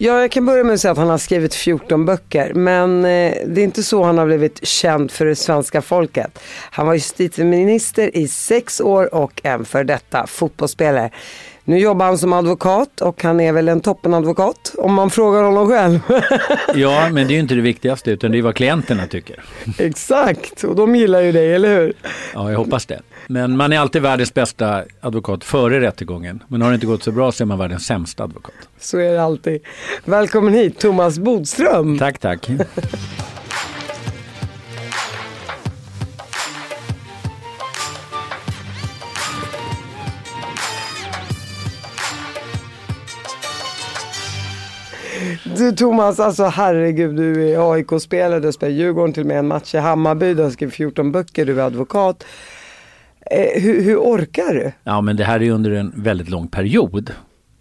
Ja, jag kan börja med att säga att han har skrivit 14 böcker. Men eh, det är inte så han har blivit känd för det svenska folket. Han var justitieminister i sex år och en för detta fotbollsspelare. Nu jobbar han som advokat och han är väl en toppenadvokat om man frågar honom själv. ja, men det är ju inte det viktigaste utan det är vad klienterna tycker. Exakt, och de gillar ju dig, eller hur? Ja, jag hoppas det. Men man är alltid världens bästa advokat före rättegången. Men har det inte gått så bra så är man världens sämsta advokat. Så är det alltid. Välkommen hit Thomas Bodström. Tack, tack. Du Thomas, alltså herregud, du är AIK-spelare, du spelar Djurgården till och med en match i Hammarby, du har skrivit 14 böcker, du är advokat. Eh, hur, hur, orkar du? Ja men det här är under en väldigt lång period.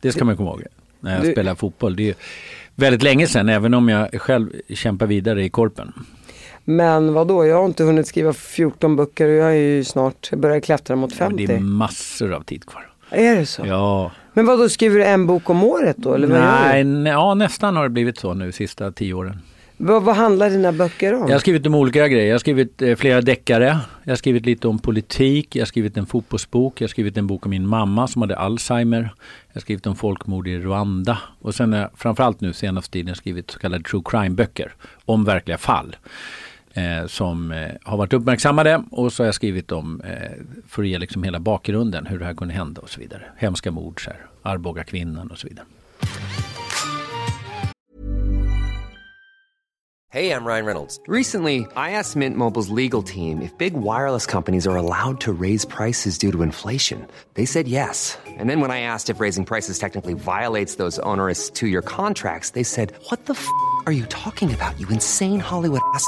Det ska man komma ihåg när jag du... spelar fotboll. Det är väldigt länge sedan även om jag själv kämpar vidare i korpen. Men vad då? jag har inte hunnit skriva 14 böcker och jag är ju snart, börjar klättra mot 50. Ja, det är massor av tid kvar. Är det så? Ja. Men vad då skriver du en bok om året då? Eller vad Nej, ja nästan har det blivit så nu sista tio åren. Vad, vad handlar dina böcker om? Jag har skrivit om olika grejer. Jag har skrivit eh, flera deckare. Jag har skrivit lite om politik. Jag har skrivit en fotbollsbok. Jag har skrivit en bok om min mamma som hade Alzheimer. Jag har skrivit om folkmord i Rwanda. Och sen har jag framförallt nu senaste tiden skrivit så kallade true crime-böcker om verkliga fall. Eh, som eh, har varit uppmärksammade och så har jag skrivit om eh, för att ge liksom hela bakgrunden hur det här kunde hända och så vidare. Hemska mord, så här, Arboga kvinnan och så vidare. Hej, jag Ryan Reynolds. Recently, I asked Mint Mobiles legal team if big wireless companies are allowed to raise prices due to inflation. They said yes. And then when I asked if raising prices technically violates those onerous two-year contracts, they said, what the f*** are you talking about, you insane Hollywood ass?"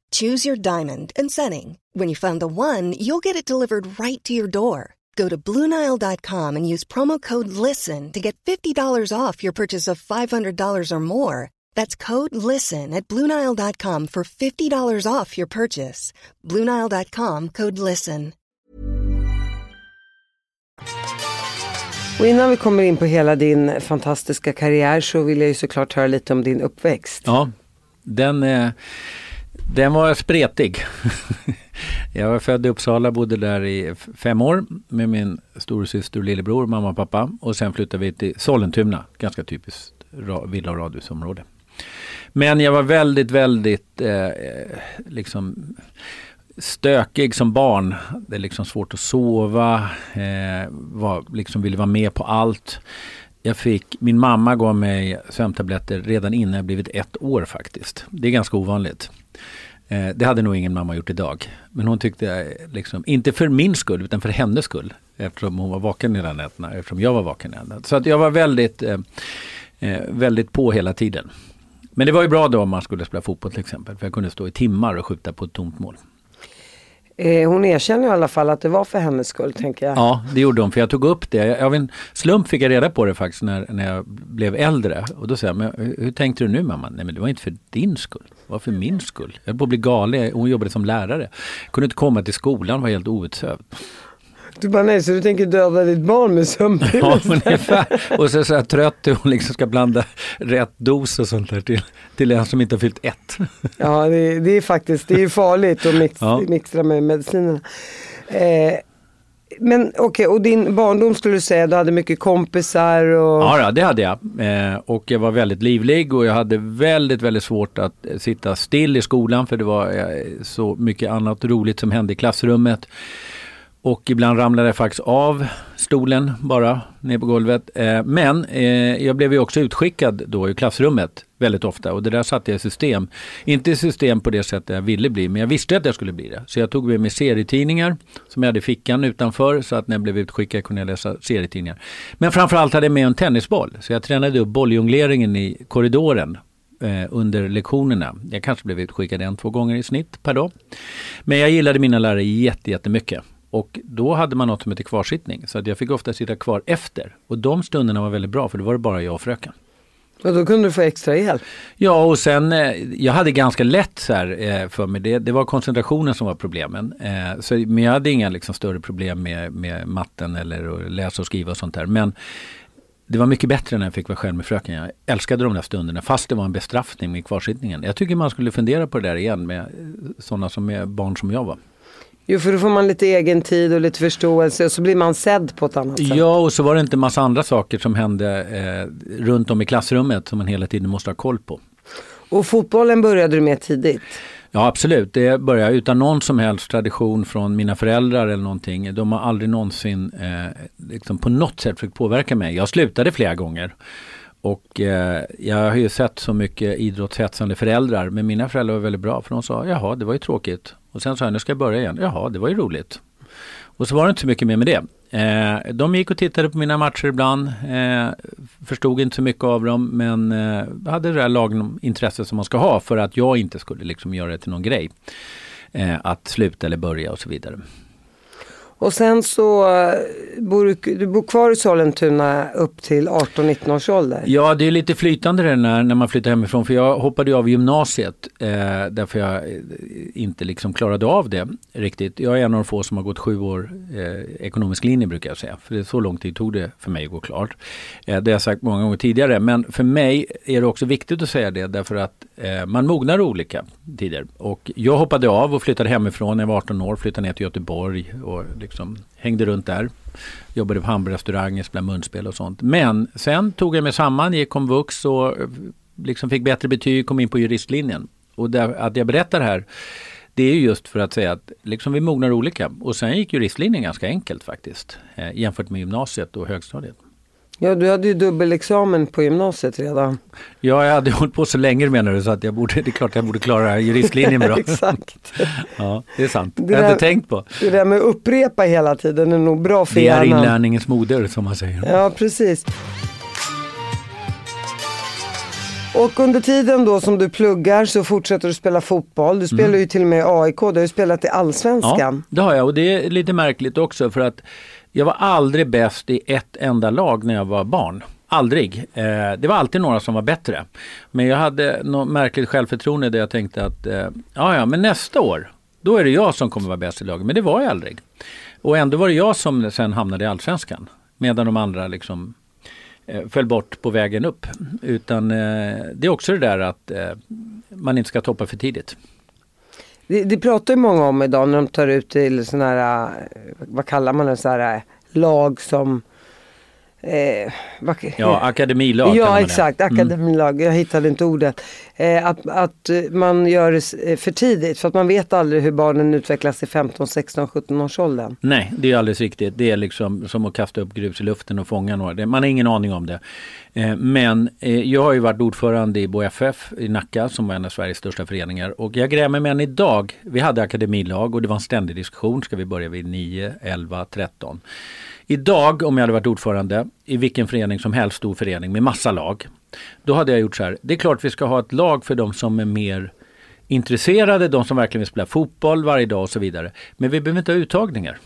Choose your diamond and setting. When you find the one, you'll get it delivered right to your door. Go to Bluenile.com and use promo code LISTEN to get $50 off your purchase of $500 or more. That's code LISTEN at Bluenile.com for $50 off your purchase. Bluenile.com code LISTEN. Och innan vi kommer in på hela din fantastiska karriär så vill jag ju såklart höra lite om din uppväxt. Ja, den är... Eh den var spretig. jag var född i Uppsala, bodde där i fem år med min storasyster och lillebror, mamma och pappa. Och sen flyttade vi till Sollentuna, ganska typiskt villa och radhusområde. Men jag var väldigt, väldigt eh, eh, liksom stökig som barn. Det är liksom svårt att sova, eh, var, liksom ville vara med på allt. Jag fick, min mamma gav mig sömntabletter redan innan jag blivit ett år faktiskt. Det är ganska ovanligt. Eh, det hade nog ingen mamma gjort idag. Men hon tyckte, eh, liksom, inte för min skull, utan för hennes skull. Eftersom hon var vaken hela nätterna, eftersom jag var vaken hela nätterna. Så att jag var väldigt, eh, eh, väldigt på hela tiden. Men det var ju bra då om man skulle spela fotboll till exempel. För jag kunde stå i timmar och skjuta på ett tomt mål. Eh, hon erkänner i alla fall att det var för hennes skull tänker jag. Ja det gjorde hon för jag tog upp det. Av en slump fick jag reda på det faktiskt när, när jag blev äldre. Och då sa jag, men hur tänkte du nu mamma? Nej men det var inte för din skull. Det var för min skull. Jag höll på att bli galen. Hon jobbade som lärare. Jag kunde inte komma till skolan, var helt outsövd. Du bara nej, så du tänker döda ditt barn med sömnpiller? Ja, ungefär. Och så, så här trött och hon liksom ska blanda rätt dos och sånt där till, till en som inte har fyllt ett. Ja, det, det är faktiskt, det är farligt att mix, ja. mixtra med medicinerna. Eh, men okej, okay, och din barndom skulle du säga, du hade mycket kompisar? Och... Ja, det hade jag. Eh, och jag var väldigt livlig och jag hade väldigt, väldigt svårt att sitta still i skolan för det var eh, så mycket annat roligt som hände i klassrummet. Och ibland ramlade jag faktiskt av stolen bara ner på golvet. Eh, men eh, jag blev ju också utskickad då i klassrummet väldigt ofta och det där satte jag i system. Inte i system på det sättet jag ville bli men jag visste att jag skulle bli det. Så jag tog med mig serietidningar som jag hade i fickan utanför så att när jag blev utskickad kunde jag läsa serietidningar. Men framförallt hade jag med en tennisboll så jag tränade upp bolljongleringen i korridoren eh, under lektionerna. Jag kanske blev utskickad en, två gånger i snitt per dag. Men jag gillade mina lärare jättemycket. Och då hade man något som heter kvarsittning. Så att jag fick ofta sitta kvar efter. Och de stunderna var väldigt bra för då var det bara jag och fröken. Och då kunde du få extra hjälp? Ja och sen, eh, jag hade ganska lätt så här eh, för mig. Det, det var koncentrationen som var problemen. Eh, så, men jag hade inga liksom, större problem med, med matten eller att läsa och skriva och sånt där. Men det var mycket bättre när jag fick vara själv med fröken. Jag älskade de där stunderna fast det var en bestraffning med kvarsittningen. Jag tycker man skulle fundera på det där igen med sådana som är barn som jag var. Jo för då får man lite egen tid och lite förståelse och så blir man sedd på ett annat sätt. Ja och så var det inte massa andra saker som hände eh, runt om i klassrummet som man hela tiden måste ha koll på. Och fotbollen började du med tidigt? Ja absolut, det började utan någon som helst tradition från mina föräldrar eller någonting. De har aldrig någonsin eh, liksom på något sätt försökt påverka mig. Jag slutade flera gånger. Och eh, jag har ju sett så mycket idrottshetsande föräldrar. Men mina föräldrar var väldigt bra för de sa jaha det var ju tråkigt. Och sen sa jag nu ska jag börja igen. Jaha det var ju roligt. Och så var det inte så mycket mer med det. Eh, de gick och tittade på mina matcher ibland. Eh, förstod inte så mycket av dem men eh, hade det där lagom som man ska ha för att jag inte skulle liksom göra det till någon grej. Eh, att sluta eller börja och så vidare. Och sen så eh, bor du, du bor kvar i Sollentuna upp till 18-19 års ålder? Ja, det är lite flytande det när, när man flyttar hemifrån. För jag hoppade av gymnasiet eh, därför jag eh, inte liksom klarade av det riktigt. Jag är en av de få som har gått sju år eh, ekonomisk linje brukar jag säga. För det är så lång tid tog det för mig att gå klart. Eh, det har jag sagt många gånger tidigare. Men för mig är det också viktigt att säga det därför att eh, man mognar olika tider. Och jag hoppade av och flyttade hemifrån när jag var 18 år. Flyttade ner till Göteborg. Och liksom hängde runt där. Jobbade på hamburgerrestauranger, spelade munspel och sånt. Men sen tog jag mig samman, gick komvux och eh, liksom fick bättre betyg, kom in på juristlinjen. Och där, att jag berättar det här det är just för att säga att liksom vi mognar olika. Och sen gick juristlinjen ganska enkelt faktiskt eh, jämfört med gymnasiet och högstadiet. Ja, du hade ju dubbelexamen på gymnasiet redan. Ja, jag hade hållit på så länge menar du så att jag borde, det är klart jag borde klara juristlinjen bra. Exakt. ja, det är sant. Det jag har där- inte tänkt på. Det där med att upprepa hela tiden är nog bra för Det är hjärnan. inlärningens moder som man säger. Ja, precis. Och under tiden då som du pluggar så fortsätter du spela fotboll. Du spelar ju till och med i AIK, du har ju spelat i Ja, Allsvenskan. det har jag och det är lite märkligt också för att jag var aldrig bäst i ett enda lag när jag var barn. Aldrig. Eh, det var alltid några som var bättre. Men jag hade något märkligt självförtroende där jag tänkte att eh, ja, ja, men nästa år då är det jag som kommer vara bäst i laget. Men det var jag aldrig. Och ändå var det jag som sen hamnade i Allsvenskan. Medan de andra liksom eh, föll bort på vägen upp. Utan eh, det är också det där att eh, man inte ska toppa för tidigt. Det, det pratar ju många om idag när de tar ut till sådana här, eh, vad kallar man det, sådana här eh, lag som Eh, vad, Ja, akademilag Ja exakt, akademilag. Jag hittade inte ordet. Eh, att, att eh, man gör det eh, för tidigt för att man vet aldrig hur barnen utvecklas i 15, 16, 17 års åldern. Nej, det är alldeles riktigt. Det är liksom som att kasta upp grus i luften och fånga några. Man har ingen aning om det. Eh, Men eh, jag har ju varit ordförande i BFF i Nacka som var en av Sveriges största föreningar. Och jag grämer mig än idag. Vi hade akademilag och det var en ständig diskussion. Ska vi börja vid 9, 11, 13? Idag om jag hade varit ordförande i vilken förening som helst, stor förening med massa lag. Då hade jag gjort så här. Det är klart vi ska ha ett lag för de som är mer intresserade, de som verkligen vill spela fotboll varje dag och så vidare. Men vi behöver inte ha uttagningar.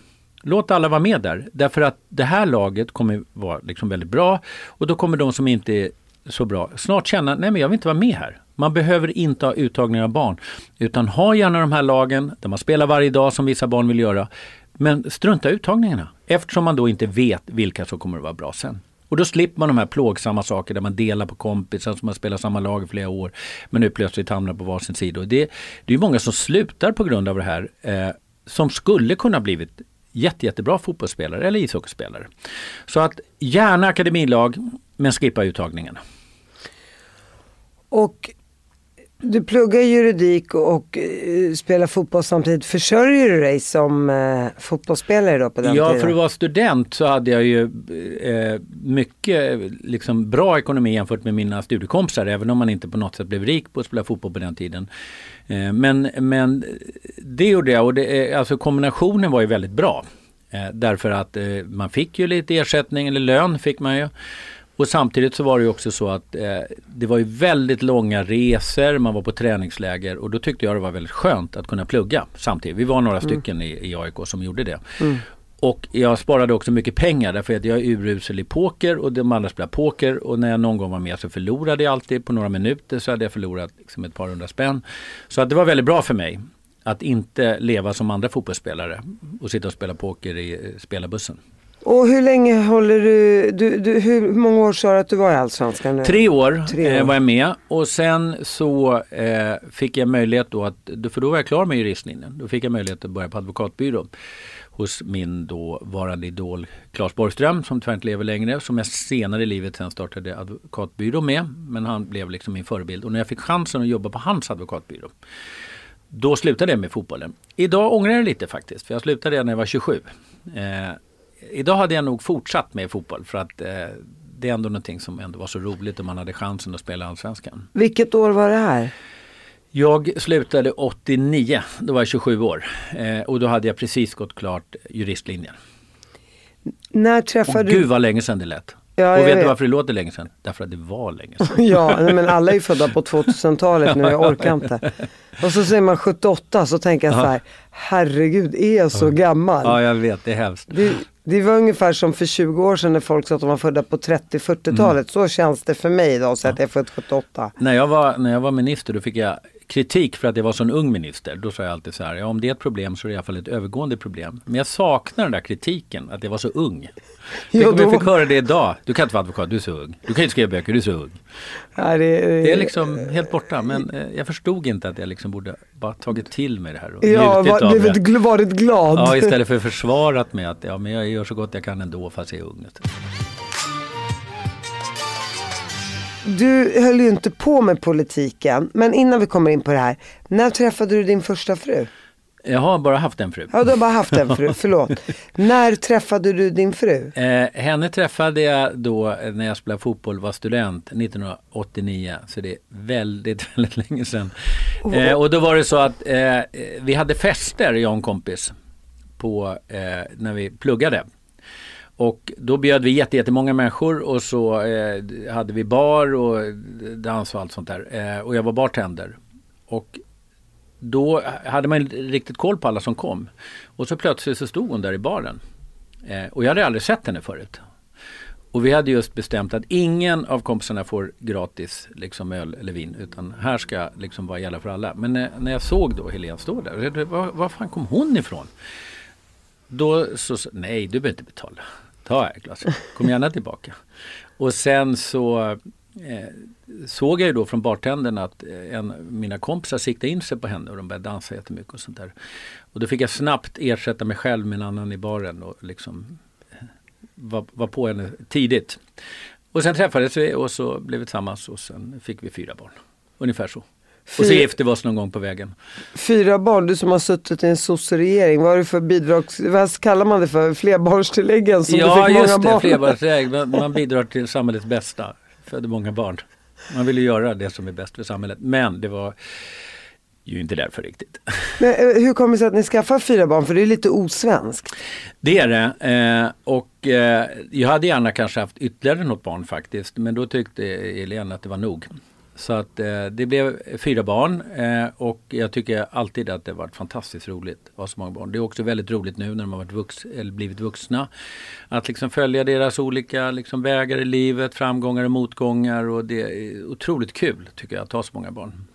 Låt alla vara med där. Därför att det här laget kommer vara liksom väldigt bra och då kommer de som inte är så bra snart känna, nej men jag vill inte vara med här. Man behöver inte ha uttagningar av barn. Utan ha gärna de här lagen där man spelar varje dag som vissa barn vill göra. Men strunta i uttagningarna. Eftersom man då inte vet vilka som kommer att vara bra sen. Och då slipper man de här plågsamma saker där man delar på kompisar som har spelat samma lag i flera år. Men nu plötsligt hamnar på varsin sida. Det, det är många som slutar på grund av det här. Eh, som skulle kunna blivit jätte, jättebra fotbollsspelare eller ishockeyspelare. Så att gärna akademilag men skippa uttagningarna. Och du pluggar juridik och eh, spelar fotboll samtidigt. Försörjer du dig som eh, fotbollsspelare då på den Ja, tiden? för att vara student så hade jag ju eh, mycket liksom, bra ekonomi jämfört med mina studiekompisar. Även om man inte på något sätt blev rik på att spela fotboll på den tiden. Eh, men, men det gjorde jag och det, är- alltså kombinationen var ju väldigt bra. Eh, därför att eh, man fick ju lite ersättning eller lön fick man ju. Och samtidigt så var det ju också så att eh, det var ju väldigt långa resor, man var på träningsläger och då tyckte jag det var väldigt skönt att kunna plugga samtidigt. Vi var några Mm. stycken i, i AIK som gjorde det. Och jag sparade också mycket pengar därför att jag är urusel i poker och de andra spelar poker och när jag någon gång var med så förlorade jag alltid på några minuter så hade jag förlorat liksom ett par hundra spänn. Så att det var väldigt bra för mig att inte leva som andra fotbollsspelare och sitta och spela poker i eh, spelarbussen. Och hur länge håller du, du, du hur många år sa du att du var i Allsvenskan nu? Tre år, Tre år. Eh, var jag med och sen så eh, fick jag möjlighet då att, för då var jag klar med juristlinjen. Då fick jag möjlighet att börja på advokatbyrå hos min då varande idol Claes Borgström som tyvärr inte lever längre. Som jag senare i livet sen startade advokatbyrå med. Men han blev liksom min förebild. Och när jag fick chansen att jobba på hans advokatbyrå då slutade jag med fotbollen. Idag ångrar jag lite faktiskt, för jag slutade när jag var 27. Eh, idag hade jag nog fortsatt med fotboll för att eh, det är ändå någonting som ändå var så roligt och man hade chansen att spela Allsvenskan. Vilket år var det här? Jag slutade 89, då var jag 27 år. Eh, och då hade jag precis gått klart juristlinjen. När Och träffade gud du? vad länge sedan det lät. Ja, och vet du varför det låter länge sedan? Därför att det var länge sedan. Ja, nej, men alla är ju födda på 2000-talet nu, jag orkar inte. Och så säger man 78 så tänker jag så här, herregud är jag så gammal? Ja, jag vet, det är hemskt. Det, det var ungefär som för 20 år sedan när folk sa att de var födda på 30-40-talet. Så känns det för mig idag, så att jag är född 78. När jag, var, när jag var minister då fick jag kritik för att jag var så en ung minister. Då sa jag alltid så här, ja om det är ett problem så är det i alla fall ett övergående problem. Men jag saknar den där kritiken, att jag var så ung. Tänk Ja, om jag fick höra det idag. Du kan inte vara advokat, du är så ung. Du kan inte skriva böcker, du är så ung. Ja, det, Det är liksom helt borta. Men eh, jag förstod inte att jag liksom borde bara tagit till mig det här och ja, var, av det. gl- varit glad. Ja, istället för försvarat med att ja, men jag gör så gott jag kan ändå fast jag är ung. Du höll ju inte på med politiken, men innan vi kommer in på det här. När träffade du din första fru? Jag har bara haft en fru. Ja, du har bara haft en fru, förlåt. När träffade du din fru? Eh, henne träffade jag då när jag spelade fotboll, var student 1989. Så det är väldigt, väldigt länge sedan. Eh, och då var det så att eh, vi hade fester, jag och en kompis, på, eh, när vi pluggade. Och då bjöd vi jätte- jättemånga människor och så eh, hade vi bar och dans och allt sånt där. Eh, och jag var bartender. Och då hade man riktigt koll på alla som kom. Och så plötsligt så stod hon där i baren. Eh, och jag hade aldrig sett henne förut. Och vi hade just bestämt att ingen av kompisarna får gratis liksom öl eller vin. Utan här ska liksom vara gälla för alla. Men när, när jag såg då Helene stå där. Var, var fan kom hon ifrån? Då så, så nej du behöver inte betala. Ta ett glas. Kom gärna tillbaka. Och sen så eh, såg jag ju då från bartendern att eh, en mina kompisar siktade in sig på henne och de började dansa jättemycket och sånt där. Och då fick jag snabbt ersätta mig själv med en annan i baren och liksom eh, var, var på henne tidigt. Och sen träffades vi och så blev vi tillsammans och sen fick vi fyra barn. Ungefär så. Och så gifte vi oss någon gång på vägen. Fyra barn, du som har suttit i en sosseregering. Vad är det för bidrags... Vad kallar man det för? Flerbarnstilläggen som ja, du fick just många det. barn? Flerbarnstillägg. Man, man bidrar till samhällets bästa. Föder många barn. Man vill ju göra det som är bäst för samhället. Men det var ju inte därför riktigt. Men, eh, hur kommer det sig att ni skaffar fyra barn? För det är lite osvenskt. Det är det. Eh, och eh, jag hade gärna kanske haft ytterligare något barn faktiskt. Men då tyckte Elin att det var nog. Så att eh, det blev fyra barn eh, och jag tycker alltid att det varit fantastiskt roligt att ha så många barn. Det är också väldigt roligt nu när de har varit vux, eller blivit vuxna. Att liksom följa deras olika liksom, vägar i livet, framgångar och motgångar. Och det är otroligt kul tycker jag att ha så många barn.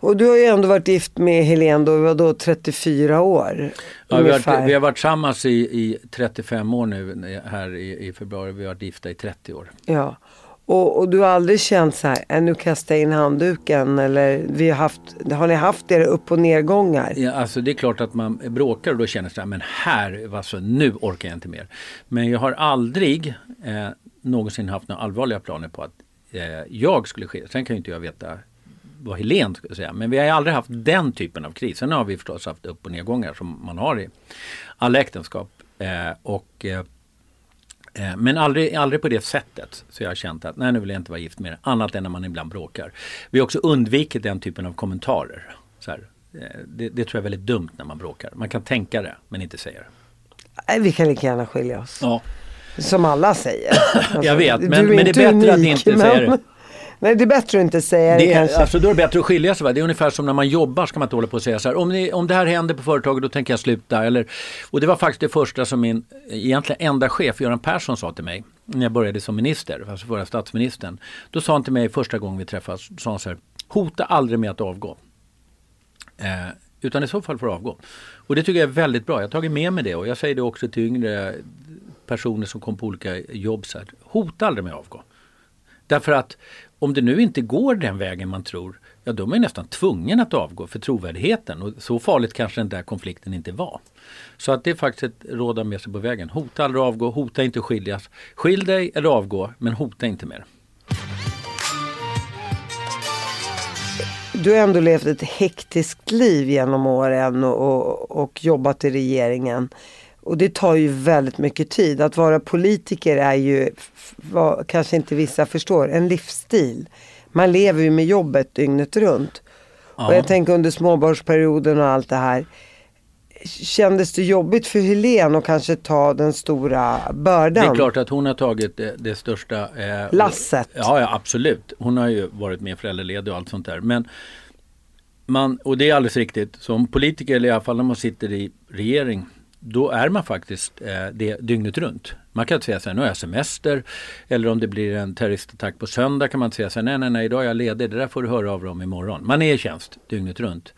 Och du har ju ändå varit gift med Helene då, var då 34 år. Ja, vi, har, varit- vi har varit tillsammans i, i 35 år nu här i, i februari. Vi har varit gifta i 30 år. Ja. Och, och du har aldrig känt så här, äh, nu kastar jag in handduken eller vi har haft, har ni haft era upp och nedgångar? Ja, alltså det är klart att man bråkar och då känner sig men här, alltså, nu orkar jag inte mer. Men jag har aldrig eh, någonsin haft några allvarliga planer på att eh, jag skulle ske. Sen kan ju inte jag veta vad Helene skulle säga. Men vi har ju aldrig haft den typen av kris. Sen har vi förstås haft upp och nedgångar som man har i alla äktenskap. Eh, och, eh, men aldrig, aldrig på det sättet. Så jag har känt att nej nu vill jag inte vara gift med det. Annat än när man ibland bråkar. Vi har också undvikit den typen av kommentarer. Så här, eh, det, det tror jag är väldigt dumt när man bråkar. Man kan tänka det men inte säga det. Vi kan lika gärna skilja oss. Ja. Som alla säger. Alltså, Jag vet, men- du men det är bättre att unik, inte säga det. Nej, det är bättre att inte säga det, Det är, kanske. alltså, då är det bättre att skilja sig. Va? Det är ungefär som när man jobbar ska man inte hålla på och säga så här. Om, ni, om det här händer på företaget då tänker jag sluta. Eller, och det var faktiskt det första som min egentligen enda chef Göran Persson sa till mig. När jag började som minister, alltså förra statsministern. Då sa han till mig första gången vi träffades, sa han så här. Hota aldrig med att avgå. Eh, utan i så fall får du avgå. Och det tycker jag är väldigt bra. Jag har tagit med mig det och jag säger det också till yngre personer som kommer på olika jobb. Så här. Hota aldrig med att avgå. Därför att om det nu inte går den vägen man tror, ja då är man nästan tvungen att avgå för trovärdigheten. Och så farligt kanske den där konflikten inte var. Så att det är faktiskt ett råd att ha med sig på vägen. Hota aldrig att avgå, hota inte att skiljas. Skilj dig eller avgå, men hota inte mer. Du har ändå levt ett hektiskt liv genom åren och, och, och jobbat i regeringen. Och det tar ju väldigt mycket tid. Att vara politiker är ju, vad kanske inte vissa förstår, en livsstil. Man lever ju med jobbet dygnet runt. Och jag tänker under småbarnsperioden och allt det här. Kändes det jobbigt för Helene att kanske ta den stora bördan? Det är klart att hon har tagit det, det största eh, Lasset. Ja, ja, absolut. Hon har ju varit med föräldraledig och allt sånt där. Men man, och det är alldeles riktigt, som politiker eller i alla fall när man sitter i regering då är man faktiskt eh, det dygnet runt. Man kan inte säga så här, nu har jag semester. Eller om det blir en terroristattack på söndag kan man inte säga så här, nej, nej, nej, idag är jag ledig. Det där får du höra av om imorgon. Man är i tjänst dygnet runt.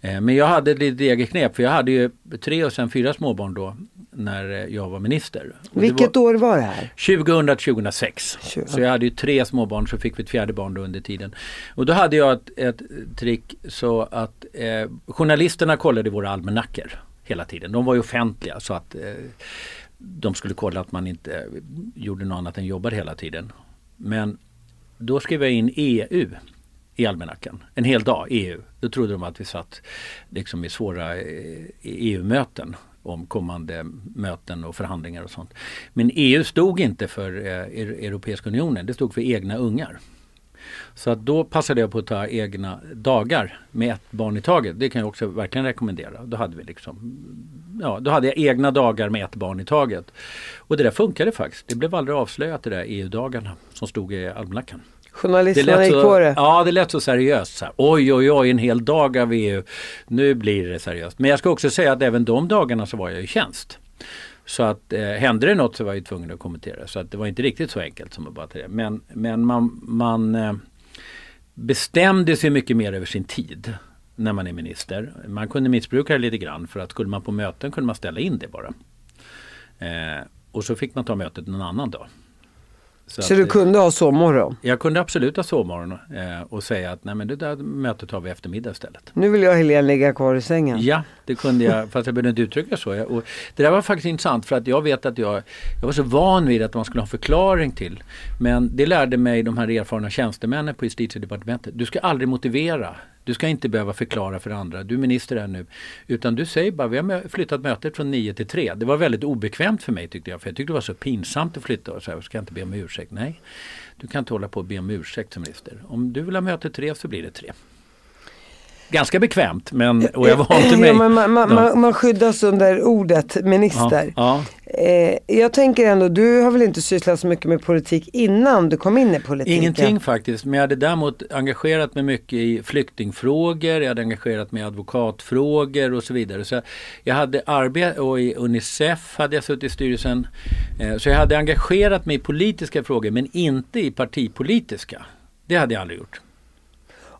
Eh, men jag hade ett litet eget knep, för jag hade ju tre och sen fyra småbarn då när eh, jag var minister. Och Vilket var, år var det här? 2000 till 2006. Tjugo. Så jag hade ju tre småbarn så fick vi ett fjärde barn då under tiden. Och då hade jag ett, ett trick så att eh, journalisterna kollade våra almanackor hela tiden. De var ju offentliga så att eh, de skulle kolla att man inte gjorde något annat än jobbade hela tiden. Men då skrev jag in EU i almanackan. En hel dag, EU. Då trodde de att vi satt liksom i svåra eh, EU-möten e om kommande möten och förhandlingar och sånt. Men EU stod inte för eh, Europeiska unionen, det stod för egna ungar. Så att då passade jag på att ta egna dagar med ett barn i taget. Det kan jag också verkligen rekommendera. Då hade vi liksom Ja, då hade jag egna dagar med ett barn i taget. Och det där funkade faktiskt. Det blev aldrig avslöjat det där EU-dagarna som stod i almanackan. Journalisterna gick på det. Ja, det lät så seriöst. Så här. Oj, oj, oj, en hel dag av EU. Nu blir det seriöst. Men jag ska också säga att även de dagarna så var jag i tjänst. Så att eh, hände det något så var jag tvungen att kommentera. Så att det var inte riktigt så enkelt som att bara ta det. Men, men man, man eh, bestämde sig mycket mer över sin tid när man är minister. Man kunde missbruka det lite grann för att skulle man på möten kunde man ställa in det bara. Eh, och så fick man ta mötet någon annan dag. Så att, du kunde ha sovmorgon? jag kunde absolut ha sovmorgon eh, och säga att nej men det där mötet har vi eftermiddag istället. Nu vill jag Helene ligga kvar i sängen. Ja, det kunde jag, fast jag behövde inte uttrycka så. Jag, och det där var faktiskt intressant för att jag vet att jag, jag var så van vid att man skulle ha en förklaring till. Men det lärde mig de här erfarna tjänstemännen på justitiedepartementet. Du ska aldrig motivera. Du ska inte behöva förklara för andra. Du är minister här nu. Utan du säger bara, vi har flyttat mötet från 9 till 3. Det var väldigt obekvämt för mig tyckte jag. För jag tyckte det var så pinsamt att flytta. Så här, ska jag inte be om ursäkt? Nej, du kan inte hålla på och be om ursäkt som minister. Om du vill ha möte 3 så blir det 3. Ganska bekvämt men, och jag vande mig. Ja, man, man, Ja. man, man skyddas under ordet minister. Ja, Eh, jag tänker ändå, du har väl inte sysslat så mycket med politik innan du kom in i politiken? Ingenting faktiskt, men jag hade däremot engagerat mig mycket i flyktingfrågor, jag hade engagerat mig i advokatfrågor och så vidare. Så jag hade arbetat, och i Unicef hade jag suttit i styrelsen. Eh, Så jag hade engagerat mig i politiska frågor men inte i partipolitiska. Det hade jag aldrig gjort.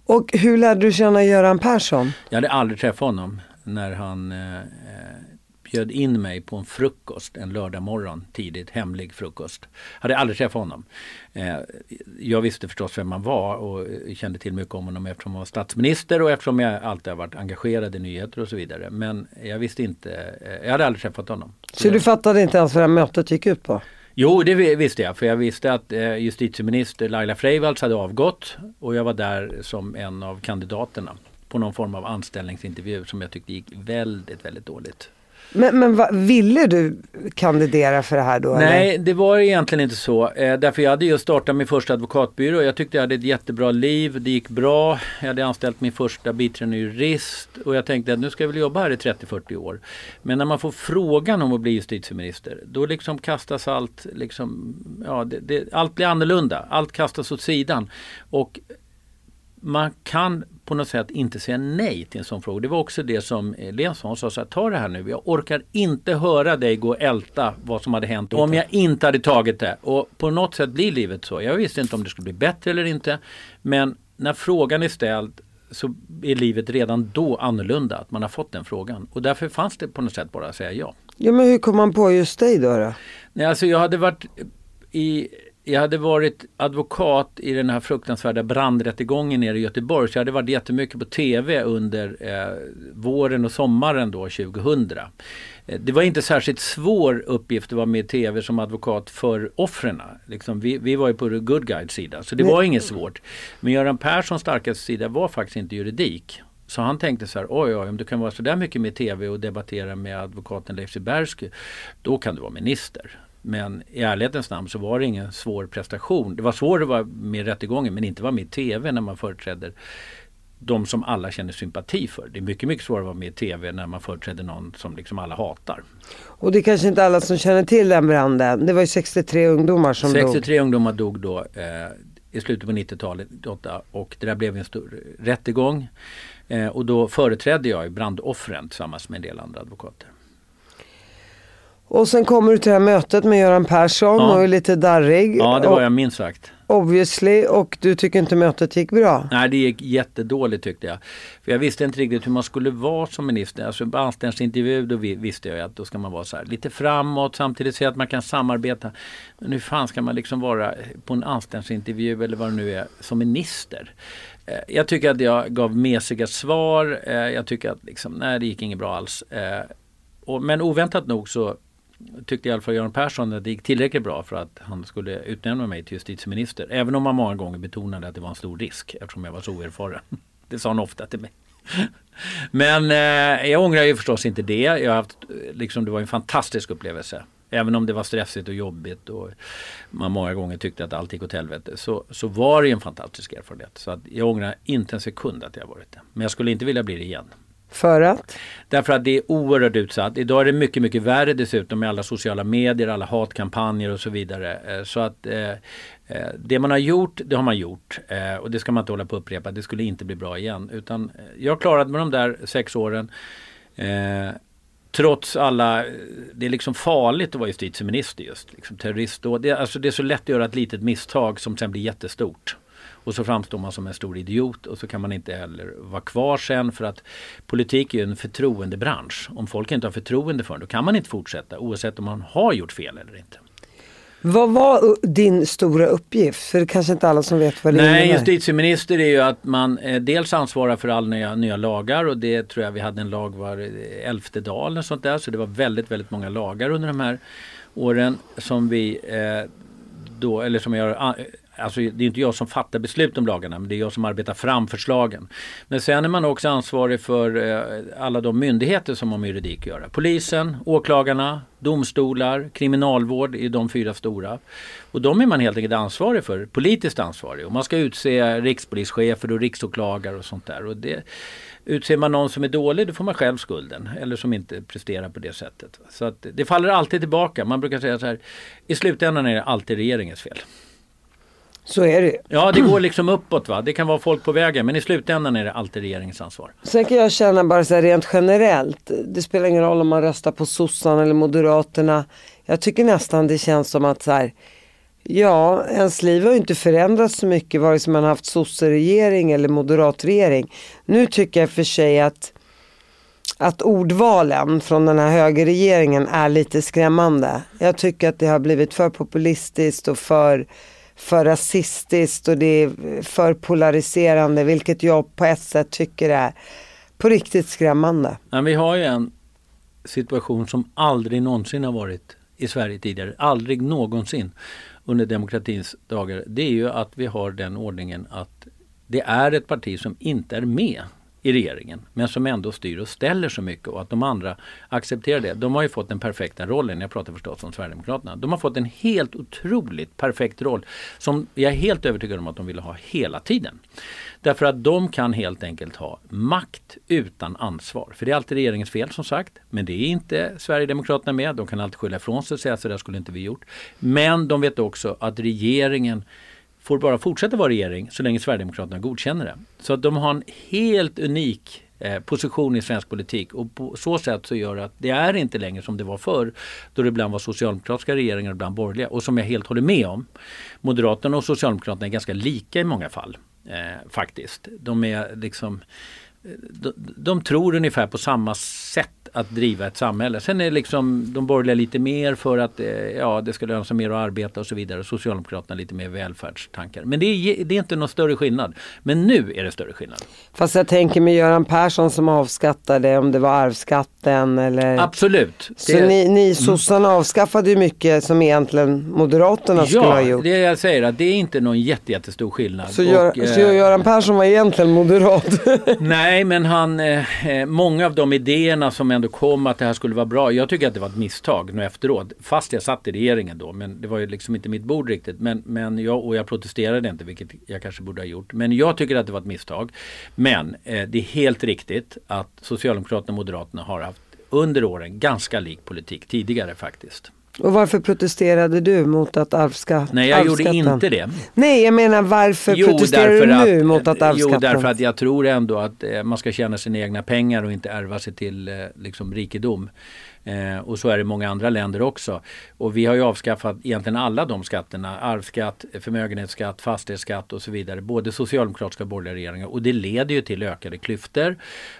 Och hur lärde du känna Göran Persson? Jag hade aldrig träffat honom när han eh, eh, bjöd in mig på en frukost en lördag morgon tidigt, hemlig frukost. Hade aldrig träffat honom. Eh, jag visste förstås vem han var och kände till mycket om honom eftersom han var statsminister och eftersom jag alltid har varit engagerad i nyheter och så vidare. Men jag visste inte, eh, jag hade aldrig träffat honom. Så du fattade inte ens vad det här mötet gick ut på? Jo, det vi- visste jag. För jag visste att eh, justitieminister Laila Freivalds hade avgått. Och jag var där som en av kandidaterna. På någon form av anställningsintervju som jag tyckte gick väldigt, väldigt dåligt. Men, men va, ville du kandidera för det här då? Nej, eller? det var egentligen inte så. Eh, därför jag hade just startat min första advokatbyrå. Jag tyckte jag hade ett jättebra liv. Det gick bra. Jag hade anställt min första biträdande jurist. Och jag tänkte att nu ska jag väl jobba här i 30-40 år. Men när man får frågan om att bli justitieminister. Då liksom kastas allt, liksom, ja, det, det, allt blir annorlunda. Allt kastas åt sidan. Och man kan på något sätt inte säga nej till en sån fråga. Det var också det som Lensson sa, så här, ta det här nu. Jag orkar inte höra dig gå och älta vad som hade hänt om jag inte hade tagit det. Och på något sätt blir livet så. Jag visste inte om det skulle bli bättre eller inte. Men när frågan är ställd så är livet redan då annorlunda, att man har fått den frågan. Och därför fanns det på något sätt bara att säga ja. Ja men hur kom man på just dig då? då? Nej, alltså jag hade varit i jag hade varit advokat i den här fruktansvärda brandrättegången nere i Göteborg. Så jag hade varit jättemycket på TV under eh, våren och sommaren då 2000. Eh, det var inte särskilt svår uppgift att vara med i TV som advokat för offren. Liksom, vi, vi var ju på the good guide sida så det var inget svårt. Men Göran Perssons starkaste sida var faktiskt inte juridik. Så han tänkte så här, oj, oj om du kan vara så där mycket med TV och debattera med advokaten Leif Silbersky, då kan du vara minister. Men i ärlighetens namn så var det ingen svår prestation. Det var svårt att vara med i rättegången men inte vara med i TV när man företräder de som alla känner sympati för. Det är mycket, mycket svårare att vara med i TV när man företräder någon som liksom alla hatar. Och det är kanske inte alla som känner till den branden. Det var ju 63 ungdomar som 63 dog. 63 ungdomar dog då eh, i slutet på 90-talet och det där blev en stor rättegång. Eh, och då företrädde jag brandoffren tillsammans med en del andra advokater. Och sen kommer du till det här mötet med Göran Persson Ja. och är lite darrig. Ja, det var jag minst sagt. Obviously. Och du tycker inte mötet gick bra? Nej, det gick jättedåligt tyckte jag. För jag visste inte riktigt hur man skulle vara som minister. Alltså på anställningsintervju då vi- visste jag att då ska man vara så här lite framåt samtidigt säga att man kan samarbeta. Men hur fan ska man liksom vara på en anställningsintervju eller vad det nu är som minister? Eh, Jag tycker att jag gav mesiga svar. Eh, Jag tycker att liksom, nej det gick inget bra alls. Eh, Men oväntat nog så tyckte i alla fall Göran Persson att det gick tillräckligt bra för att han skulle utnämna mig till justitieminister. Även om han många gånger betonade att det var en stor risk eftersom jag var så oerfaren. Det sa han ofta till mig. Men eh, jag ångrar ju förstås inte det. Jag har haft, liksom, det var en fantastisk upplevelse. Även om det var stressigt och jobbigt och man många gånger tyckte att allt gick åt helvete så, så var det en fantastisk erfarenhet. Så att jag ångrar inte en sekund att jag varit det. Men jag skulle inte vilja bli det igen. För att? Därför att det är oerhört utsatt. Idag är det mycket, mycket värre dessutom med alla sociala medier, alla hatkampanjer och så vidare. Eh, så att eh, eh, det man har gjort, det har man gjort. Eh, Och det ska man inte hålla på att upprepa. Det skulle inte bli bra igen. Utan eh, jag klarade mig de där sex åren. Eh, trots alla, det är liksom farligt att vara justitieminister just. Liksom terrorist då. Det, alltså det är så lätt att göra ett litet misstag som sen blir jättestort. Och så framstår man som en stor idiot och så kan man inte heller vara kvar sen för att politik är ju en förtroendebransch. Om folk inte har förtroende för en då kan man inte fortsätta oavsett om man har gjort fel eller inte. Vad var din stora uppgift? För det är kanske inte alla som vet vad det Nej, innebär. justitieminister är ju att man eh, dels ansvarar för alla nya, nya lagar och det tror jag vi hade en lag var eh, elfte dag eller sånt där. Så det var väldigt, väldigt många lagar under de här åren som vi eh, då, eller som jag ah, Alltså det är inte jag som fattar beslut om lagarna men det är jag som arbetar fram förslagen. Men sen är man också ansvarig för eh, alla de myndigheter som har med juridik att göra. Polisen, åklagarna, domstolar, kriminalvård är de fyra stora. Och de är man helt enkelt ansvarig för, politiskt ansvarig. Och man ska utse rikspolischefer och riksåklagare och sånt där. Och det, utser man någon som är dålig då får man själv skulden. Eller som inte presterar på det sättet. Så att det faller alltid tillbaka. Man brukar säga så här, i slutändan är det alltid regeringens fel. Så är det. Ja, det går liksom uppåt va. Det kan vara folk på vägen men i slutändan är det alltid regeringens ansvar. Sen kan jag känna bara så här rent generellt. Det spelar ingen roll om man röstar på sossarna eller moderaterna. Jag tycker nästan det känns som att så här. Ja, ens liv har ju inte förändrats så mycket vare sig man har haft sosseregering eller moderatregering. Nu tycker jag för sig att att ordvalen från den här högerregeringen är lite skrämmande. Jag tycker att det har blivit för populistiskt och för, för rasistiskt och det är för polariserande vilket jag på ett sätt tycker är på riktigt skrämmande. Men vi har ju en situation som aldrig någonsin har varit i Sverige tidigare. Aldrig någonsin under demokratins dagar. Det är ju att vi har den ordningen att det är ett parti som inte är med i regeringen men som ändå styr och ställer så mycket och att de andra accepterar det. De har ju fått den perfekta rollen, jag pratar förstås om Sverigedemokraterna. De har fått en helt otroligt perfekt roll som jag är helt övertygad om att de vill ha hela tiden. Därför att de kan helt enkelt ha makt utan ansvar. För det är alltid regeringens fel som sagt. Men det är inte Sverigedemokraterna med. De kan alltid skylla ifrån sig och säga så där skulle inte vi gjort. Men de vet också att regeringen får bara fortsätta vara regering så länge Sverigedemokraterna godkänner det. Så att de har en helt unik eh, position i svensk politik och på så sätt så gör det att det är inte längre som det var förr då det ibland var socialdemokratiska regeringar och ibland borgerliga och som jag helt håller med om. Moderaterna och Socialdemokraterna är ganska lika i många fall eh, faktiskt. De är liksom de, de tror ungefär på samma sätt att driva ett samhälle. Sen är liksom de borgerliga lite mer för att eh, ja, det ska löna sig mer att arbeta och så vidare. Socialdemokraterna lite mer välfärdstankar. Men det är, det är inte någon större skillnad. Men nu är det större skillnad. Fast jag tänker med Göran Persson som avskattade om det var arvsskatten eller... Absolut. Så det... ni, ni sossarna mm. avskaffade ju mycket som egentligen Moderaterna ja, skulle ha gjort. Ja, det jag säger att det är inte någon jätte, jättestor skillnad. Så, gör, och, så eh... Göran Persson var egentligen moderat? Nej, Nej, men han, eh, eh, många av de idéerna som ändå ändå kom att det här skulle vara bra. Jag tycker att det var ett misstag nu efteråt. Fast jag satt i regeringen då. Men det var ju liksom inte mitt bord riktigt. Men, men jag, och jag protesterade inte, vilket jag kanske borde ha gjort. Men jag tycker att det var ett misstag. Men eh, det är helt riktigt att Socialdemokraterna och Moderaterna har haft under åren ganska lik politik tidigare faktiskt. Och varför protesterade du mot att arvsskatt? Nej, jag gjorde inte det. Nej, jag menar varför jo, protesterar du nu att, mot att arvsskatten? Jo, därför att jag tror ändå att eh, man ska tjäna sina egna pengar och inte ärva sig till eh, liksom, rikedom. Eh, och så är det i många andra länder också. Och vi har ju avskaffat egentligen alla de skatterna. Arvsskatt, förmögenhetsskatt, fastighetsskatt och så vidare. Både socialdemokratiska och borgerliga regeringar. Och det leder ju till ökade klyftor.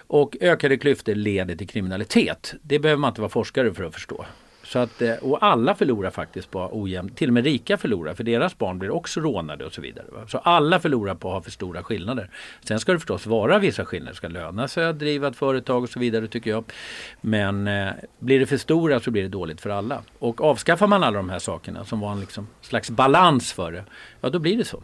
Och ökade klyftor leder till kriminalitet. Det behöver man inte vara forskare för att förstå. Så att, eh, och alla förlorar faktiskt på ojämnt, till och med rika förlorar för deras barn blir också rånade och så vidare. Så alla förlorar på att ha för stora skillnader. Sen ska det förstås vara vissa skillnader, det ska löna sig att driva ett företag och så vidare tycker jag. Men eh, blir det för stora så blir det dåligt för alla. Och avskaffar man alla de här sakerna som var en liksom slags balans för det, ja då blir det så.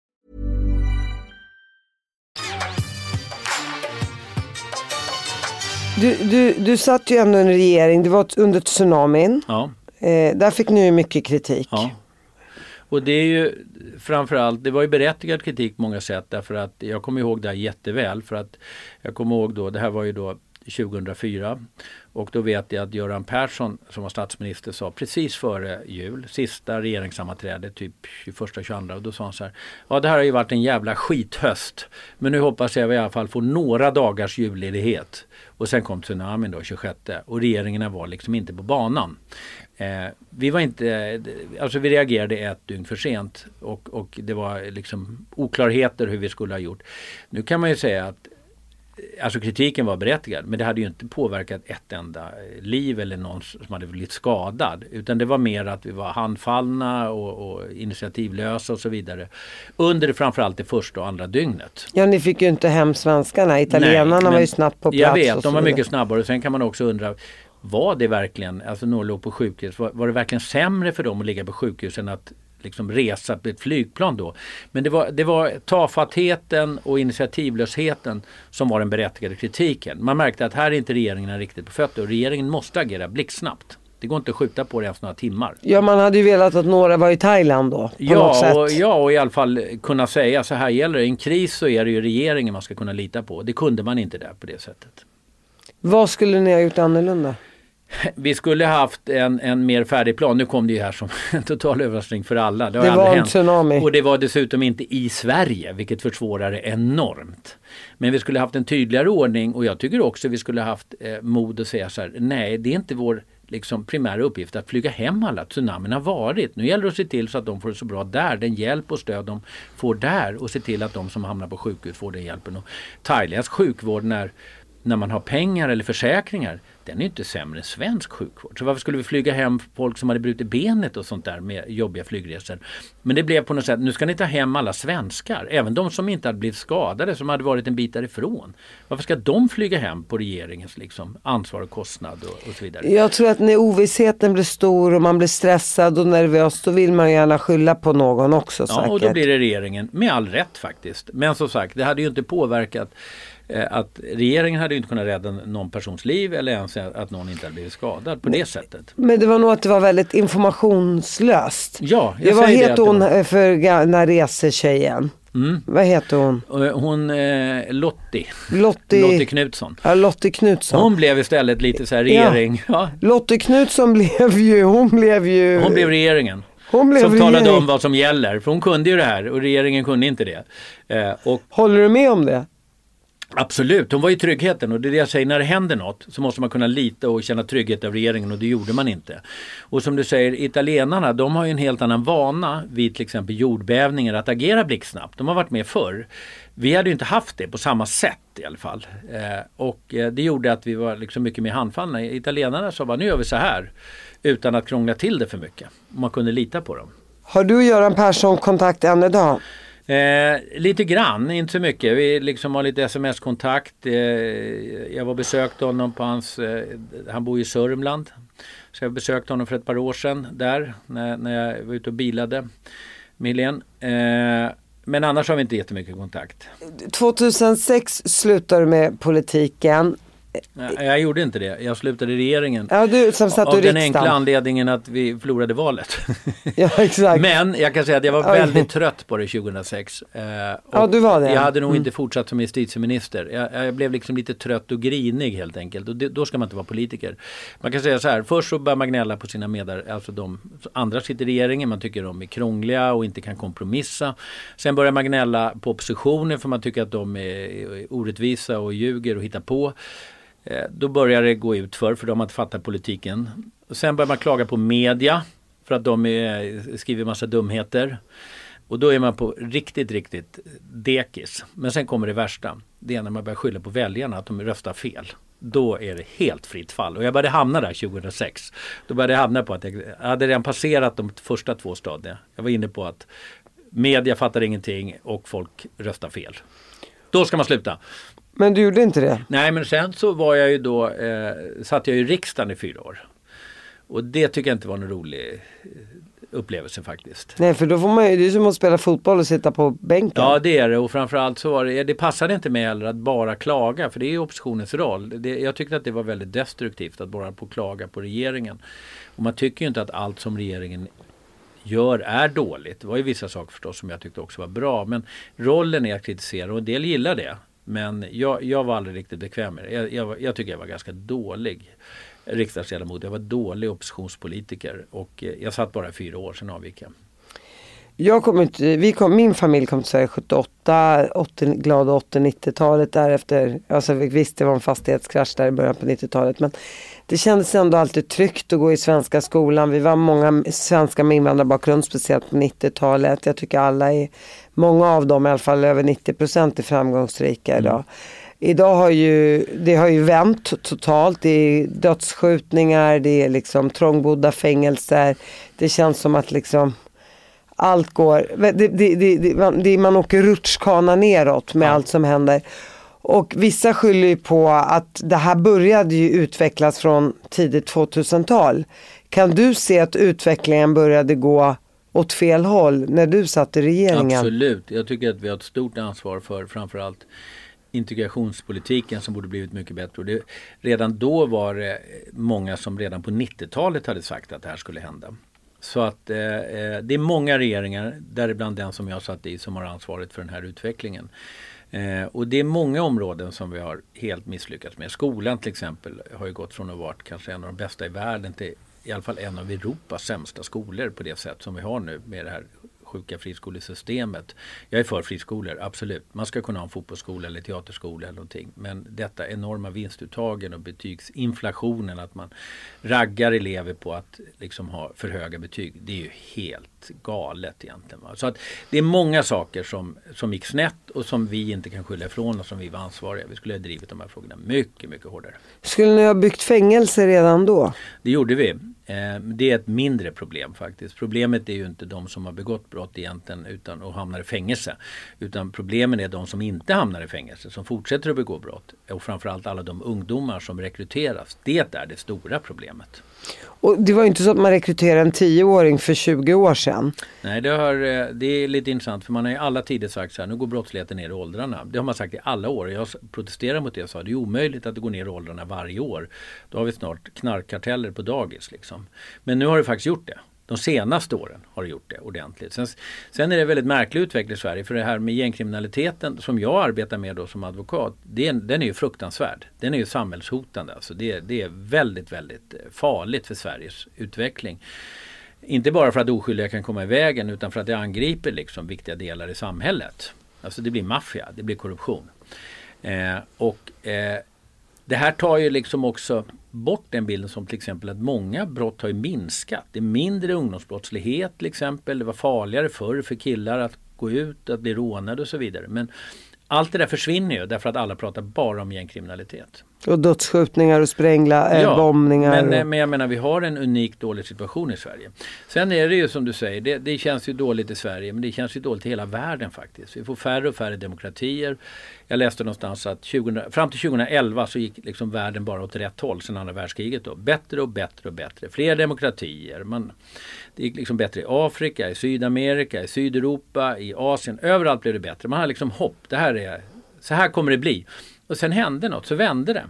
Du, du, du satt ju ändå i en regering, det var under tsunamin. Ja. Eh, där fick ni ju mycket kritik. Ja. Och det är ju framförallt, det var ju berättigad kritik på många sätt därför att jag kommer ihåg det här jätteväl för att jag kommer ihåg då, det här var ju då 2004 och då vet jag att Göran Persson som var statsminister sa precis före jul, sista regeringssammanträdet, typ 21-22 och då sa han så här. Ja det här har ju varit en jävla skithöst. Men nu hoppas jag i alla fall få några dagars julledighet. Och sen kom tsunamin då 26 och regeringarna var liksom inte på banan. Eh, vi var inte, eh, alltså vi reagerade ett dygn för sent och, och det var liksom oklarheter hur vi skulle ha gjort. Nu kan man ju säga att Alltså kritiken var berättigad men det hade ju inte påverkat ett enda liv eller någon som hade blivit skadad. Utan det var mer att vi var handfallna och, och initiativlösa och så vidare. Under framförallt det första och andra dygnet. Ja ni fick ju inte hem svenskarna. Italienarna Nej, var ju snabbt på plats. Jag vet, de var mycket snabbare. Sen kan man också undra var det verkligen, alltså några låg på sjukhus, var, var det verkligen sämre för dem att ligga på sjukhus än att liksom resa med ett flygplan då. Men det var, det var tafattheten och initiativlösheten som var den berättigade kritiken. Man märkte att här är inte regeringen riktigt på fötter och regeringen måste agera blixtsnabbt. Det går inte att skjuta på det ens några timmar. Ja, man hade ju velat att några var i Thailand då. På något Ja och, ja, och i alla fall kunna säga så här gäller det. I en kris så är det ju regeringen man ska kunna lita på. Det kunde man inte där på det sättet. Vad skulle ni ha gjort annorlunda? Vi skulle haft en, en mer färdig plan. Nu kom det ju här som en total överraskning för alla. Det aldrig var en hänt. tsunami. Och det var dessutom inte i Sverige, vilket försvårar det enormt. Men vi skulle haft en tydligare ordning och jag tycker också vi skulle haft eh, mod att säga så här, nej det är inte vår liksom, primära uppgift att flyga hem alla. Tsunamin har varit. Nu gäller det att se till så att de får det så bra där, den hjälp och stöd de får där och se till att de som hamnar på sjukhus får den hjälpen. Och thailändsk sjukvård när, när man har pengar eller försäkringar, den är inte sämre än svensk sjukvård. Så varför skulle vi flyga hem folk som hade brutit benet och sånt där med jobbiga flygresor? Men det blev på något sätt, nu ska ni ta hem alla svenskar, även de som inte hade blivit skadade, som hade varit en bit därifrån. Varför ska de flyga hem på regeringens liksom, ansvar och kostnad och, och så vidare? Jag tror att när ovissheten blir stor och man blir stressad och nervös då vill man gärna skylla på någon också Ja, säkert. och då blir det regeringen, med all rätt faktiskt. Men som sagt, det hade ju inte påverkat att regeringen hade inte kunnat rädda någon persons liv eller ens att någon inte hade blivit skadad på det sättet. Men det var nog att det var väldigt informationslöst. Ja, jag Jag vad säger det det hon var- eh, för här resetjejen? Mm. Vad heter hon? Och Hon eh, Lottie, Lottie, Lottie Knutsson. ja, Lottie Knutsson. Hon blev istället lite så här regering. Ja. Lottie Knutsson blev ju, hon blev ju... Hon blev regeringen. Hon blev som talade regering. om vad som gäller. För hon kunde ju det här och regeringen kunde inte det. Eh, och Håller du med om det? Absolut, hon var ju tryggheten och det är det jag säger, när det händer något så måste man kunna lita och känna trygghet av regeringen och det gjorde man inte. Och som du säger, italienarna de har ju en helt annan vana vid till exempel jordbävningar att agera blixtsnabbt. De har varit med förr. Vi hade ju inte haft det på samma sätt i alla fall. Eh, och eh, det gjorde att vi var liksom mycket mer handfallna. Italienarna sa bara, nu gör vi så här. Utan att krångla till det för mycket. Man kunde lita på dem. Har du och Göran Persson kontakt än idag? Eh, lite grann, inte så mycket. Vi liksom har lite sms-kontakt. Eh, jag var besökte honom på hans, eh, han bor i Sörmland. Så jag besökte honom för ett par år sedan där när, när jag var ute och bilade med Helene. Eh, men annars har vi inte jättemycket kontakt. Eh, 2006 slutade du med politiken. Jag, gjorde inte det. Jag slutade i regeringen. Ja, du som satt Av den riksdagen. enkla anledningen att vi förlorade valet. Ja, exakt. Men jag kan säga att jag var väldigt trött på det 2006. Eh, Ja, du var det. Jag hade nog Mm. inte fortsatt som justitieminister. Jag, jag blev liksom lite trött och grinig helt enkelt. Och det, då ska man inte vara politiker. Man kan säga så här, först så börjar man gnälla på sina medar, alltså de andra sitter i regeringen, man tycker de är krångliga och inte kan kompromissa. Sen börjar man gnälla på oppositionen för man tycker att de är orättvisa och ljuger och hittar på. Eh, då börjar det gå ut för för de har inte fattat politiken. Och sen börjar man klaga på media för att de är, skriver massa dumheter. Och då är man på riktigt, riktigt dekis. Men sen kommer det värsta. Det är när man börjar skylla på väljarna att de röstar fel. Då är det helt fritt fall. Och jag började hamna där 2006. Då började jag hamna på att jag, jag hade redan passerat de första två stadierna. Jag var inne på att media fattar ingenting och folk röstar fel. Då ska man sluta. Men du gjorde inte det? Nej men sen så var jag ju då, eh, satt jag i riksdagen i fyra år. Och det tycker jag inte var en rolig eh, upplevelse faktiskt. Nej, för då får man ju, det är som att spela fotboll och sitta på bänken. Ja det är det och framförallt så var det, det passade inte mig heller att bara klaga för det är oppositionens roll. Det, jag tyckte att det var väldigt destruktivt att bara på klaga på regeringen. Och man tycker ju inte att allt som regeringen gör är dåligt. Det var ju vissa saker förstås som jag tyckte också var bra. Men rollen är att kritisera och en del gillar det. Men jag, jag var aldrig riktigt bekväm med det. Jag, jag, jag tycker jag var ganska dålig riksdagsledamot. Jag var dålig oppositionspolitiker och eh, jag satt bara i fyra år, sen avgick jag. Jag kom ut, vi kom, min familj kom till Sverige 78, 80, glada 80-90-talet därefter. Alltså visst det var en fastighetskrasch där i början på 90-talet men det kändes ändå alltid tryggt att gå i svenska skolan. Vi var många svenskar med invandrarbakgrund speciellt på 90-talet. Jag tycker alla är, många av dem i alla fall över 90% är framgångsrika idag. Idag har ju, det har ju vänt totalt. Det är dödsskjutningar, det är liksom trångbodda fängelser. Det känns som att liksom allt går, det, det, det, man, åker rutschkana neråt med allt som händer. Och vissa skyller ju på att det här började ju utvecklas från tidigt 2000-tal. Kan du se att utvecklingen började gå åt fel håll när du satt i regeringen? Absolut, jag tycker att vi har ett stort ansvar för framförallt integrationspolitiken som borde blivit mycket bättre. Och det, redan då var det många som redan på 90-talet hade sagt att det här skulle hända. Så att eh, eh, det är många regeringar, däribland den som jag satt i, som har ansvaret för den här utvecklingen. Eh, och det är många områden som vi har helt misslyckats med. Skolan till exempel har ju gått från att vara kanske en av de bästa i världen till i alla fall en av Europas sämsta skolor på det sätt som vi har nu med det här sjuka friskolesystemet. Jag är för friskolor, absolut. Man ska kunna ha en fotbollsskola eller teaterskola eller någonting. Men detta enorma vinstuttagen och betygsinflationen, att man raggar elever på att liksom ha för höga betyg. Det är ju helt galet egentligen. Va? Så att det är många saker som, som gick snett och som vi inte kan skylla ifrån oss som vi var ansvariga. Vi skulle ha drivit de här frågorna mycket, mycket hårdare. Skulle ni ha byggt fängelse redan då? Det gjorde vi. Eh, det är ett mindre problem faktiskt. Problemet är ju inte de som har begått brott egentligen utan, och hamnar i fängelse. Utan problemen är de som inte hamnar i fängelse, som fortsätter att begå brott. Och framförallt alla de ungdomar som rekryteras. Det är det stora problemet. Och det var ju inte så att man rekryterade en tioåring för 20 år sedan. Nej, det, har, eh, det är lite intressant för man har i alla tider sagt så här, nu går brottsligheten ner i åldrarna. Det har man sagt i alla år. Jag protesterar mot det och sa det är omöjligt att det går ner i åldrarna varje år. Då har vi snart knarkkarteller på dagis. Liksom. Men nu har det faktiskt gjort det. De senaste åren har det gjort det ordentligt. Sen, sen är det väldigt märklig utveckling i Sverige för det här med gängkriminaliteten som jag arbetar med då som advokat. Det, den är ju fruktansvärd. Den är ju samhällshotande. Alltså det, det är väldigt, väldigt eh, farligt för Sveriges utveckling. Inte bara för att oskyldiga kan komma i vägen utan för att det angriper liksom viktiga delar i samhället. Alltså det blir maffia, det blir korruption. Eh, och eh, det här tar ju liksom också bort den bilden som till exempel att många brott har ju minskat. Det är mindre ungdomsbrottslighet till exempel. Det var farligare förr för killar att gå ut, att bli rånade och så vidare. Men allt det där försvinner ju därför att alla pratar bara om gängkriminalitet. Och dödsskjutningar och sprängla, äh, ja, bombningar. Men, och... Eh, men jag menar vi har en unik dålig situation i Sverige. Sen är det ju som du säger, det, det, känns ju dåligt i Sverige men det känns ju dåligt i hela världen faktiskt. Vi får färre och färre demokratier. Jag läste någonstans att 20, fram till 2011 så gick liksom världen bara åt rätt håll sedan andra världskriget. Då. Bättre och bättre och bättre. Fler demokratier. Man, det gick liksom bättre i Afrika, i Sydamerika, i Sydeuropa, i Asien. Överallt blev det bättre. Man har liksom hopp. Det här är, så här kommer det bli. Och sen hände något, så vände det.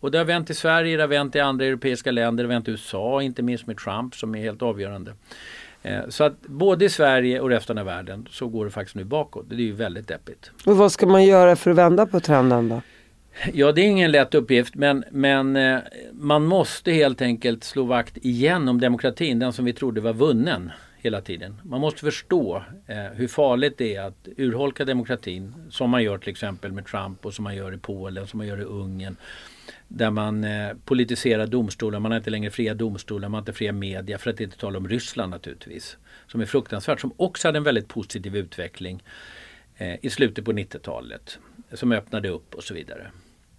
Och det har vänt i Sverige, det har vänt i andra europeiska länder, det har vänt i USA, inte minst med Trump som är helt avgörande. Eh, så att både i Sverige och resten av världen så går det faktiskt nu bakåt. Det är ju väldigt deppigt. Och vad ska man göra för att vända på trenden då? Ja det är ingen lätt uppgift men, men eh, man måste helt enkelt slå vakt igen om demokratin, den som vi trodde var vunnen hela tiden. Man måste förstå eh, hur farligt det är att urholka demokratin som man gör till exempel med Trump och som man gör i Polen, som man gör i Ungern. Där man eh, politiserar domstolar, man har inte längre fria domstolar, man har inte fria media för att inte tala om Ryssland naturligtvis. Som är fruktansvärt, som också hade en väldigt positiv utveckling eh, i slutet på 90-talet. Som öppnade upp och så vidare.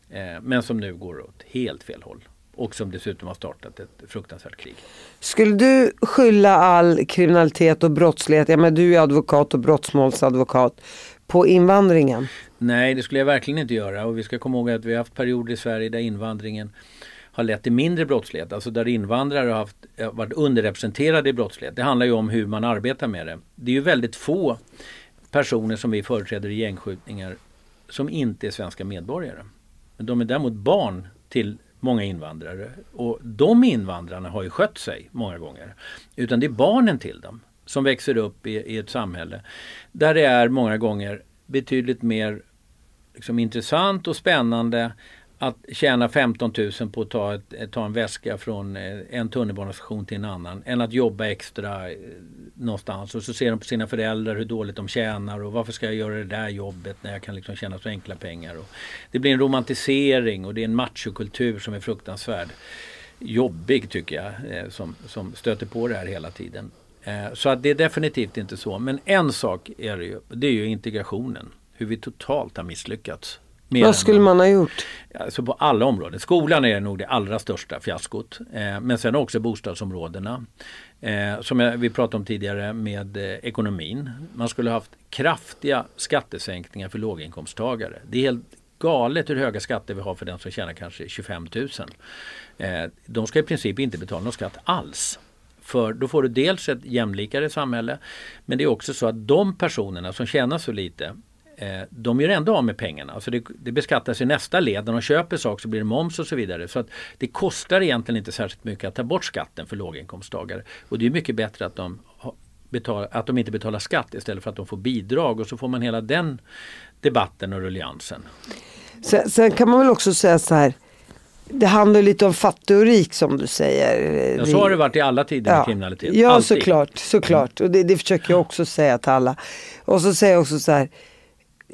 Eh, men som nu går åt helt fel håll och som dessutom har startat ett fruktansvärt krig. Skulle du skylla all kriminalitet och brottslighet, ja men du är advokat och brottsmålsadvokat, på invandringen? Nej, det skulle jag verkligen inte göra och vi ska komma ihåg att vi har haft perioder i Sverige där invandringen har lett till mindre brottslighet, alltså där invandrare har haft, varit underrepresenterade i brottslighet. Det handlar ju om hur man arbetar med det. Det är ju väldigt få personer som vi företräder i gängskjutningar som inte är svenska medborgare. Men de är däremot barn till många invandrare. Och de invandrarna har ju skött sig många gånger. Utan det är barnen till dem som växer upp i, i ett samhälle där det är många gånger betydligt mer liksom, intressant och spännande att tjäna 15 000 på att ta, ett, eh, ta en väska från eh, en tunnelbanestation till en annan än att jobba extra eh, någonstans och så ser de på sina föräldrar hur dåligt de tjänar och varför ska jag göra det där jobbet när jag kan liksom tjäna så enkla pengar. Och det blir en romantisering och det är en machokultur som är fruktansvärd. Jobbig tycker jag som, som stöter på det här hela tiden. Så att det är definitivt inte så. Men en sak är det ju, det är ju integrationen. Hur vi totalt har misslyckats vad skulle man ha gjort? Alltså på alla områden. Skolan är nog det allra största fiaskot. Eh, men sen också bostadsområdena. Eh, som jag, vi pratade om tidigare med eh, ekonomin. Man skulle ha haft kraftiga skattesänkningar för låginkomsttagare. Det är helt galet hur höga skatter vi har för den som tjänar kanske 25 000. Eh, de ska i princip inte betala någon skatt alls. För då får du dels ett jämlikare samhälle men det är också så att de personerna som tjänar så lite eh, de gör ändå av med pengarna. Alltså det, det beskattas i nästa led. När de köper saker så blir det moms och så vidare. Så att det kostar egentligen inte särskilt mycket att ta bort skatten för låginkomsttagare. Och det är mycket bättre att de, betal, att de inte betalar skatt istället för att de får bidrag. Och så får man hela den debatten och rulliansen. Sen, sen kan man väl också säga så här det handlar lite om fattig och rik som du säger. Ja, så har det varit i alla tider med kriminalitet. Ja, Alltid. såklart. såklart. Och det, det försöker jag också säga till alla. Och så säger jag också så här.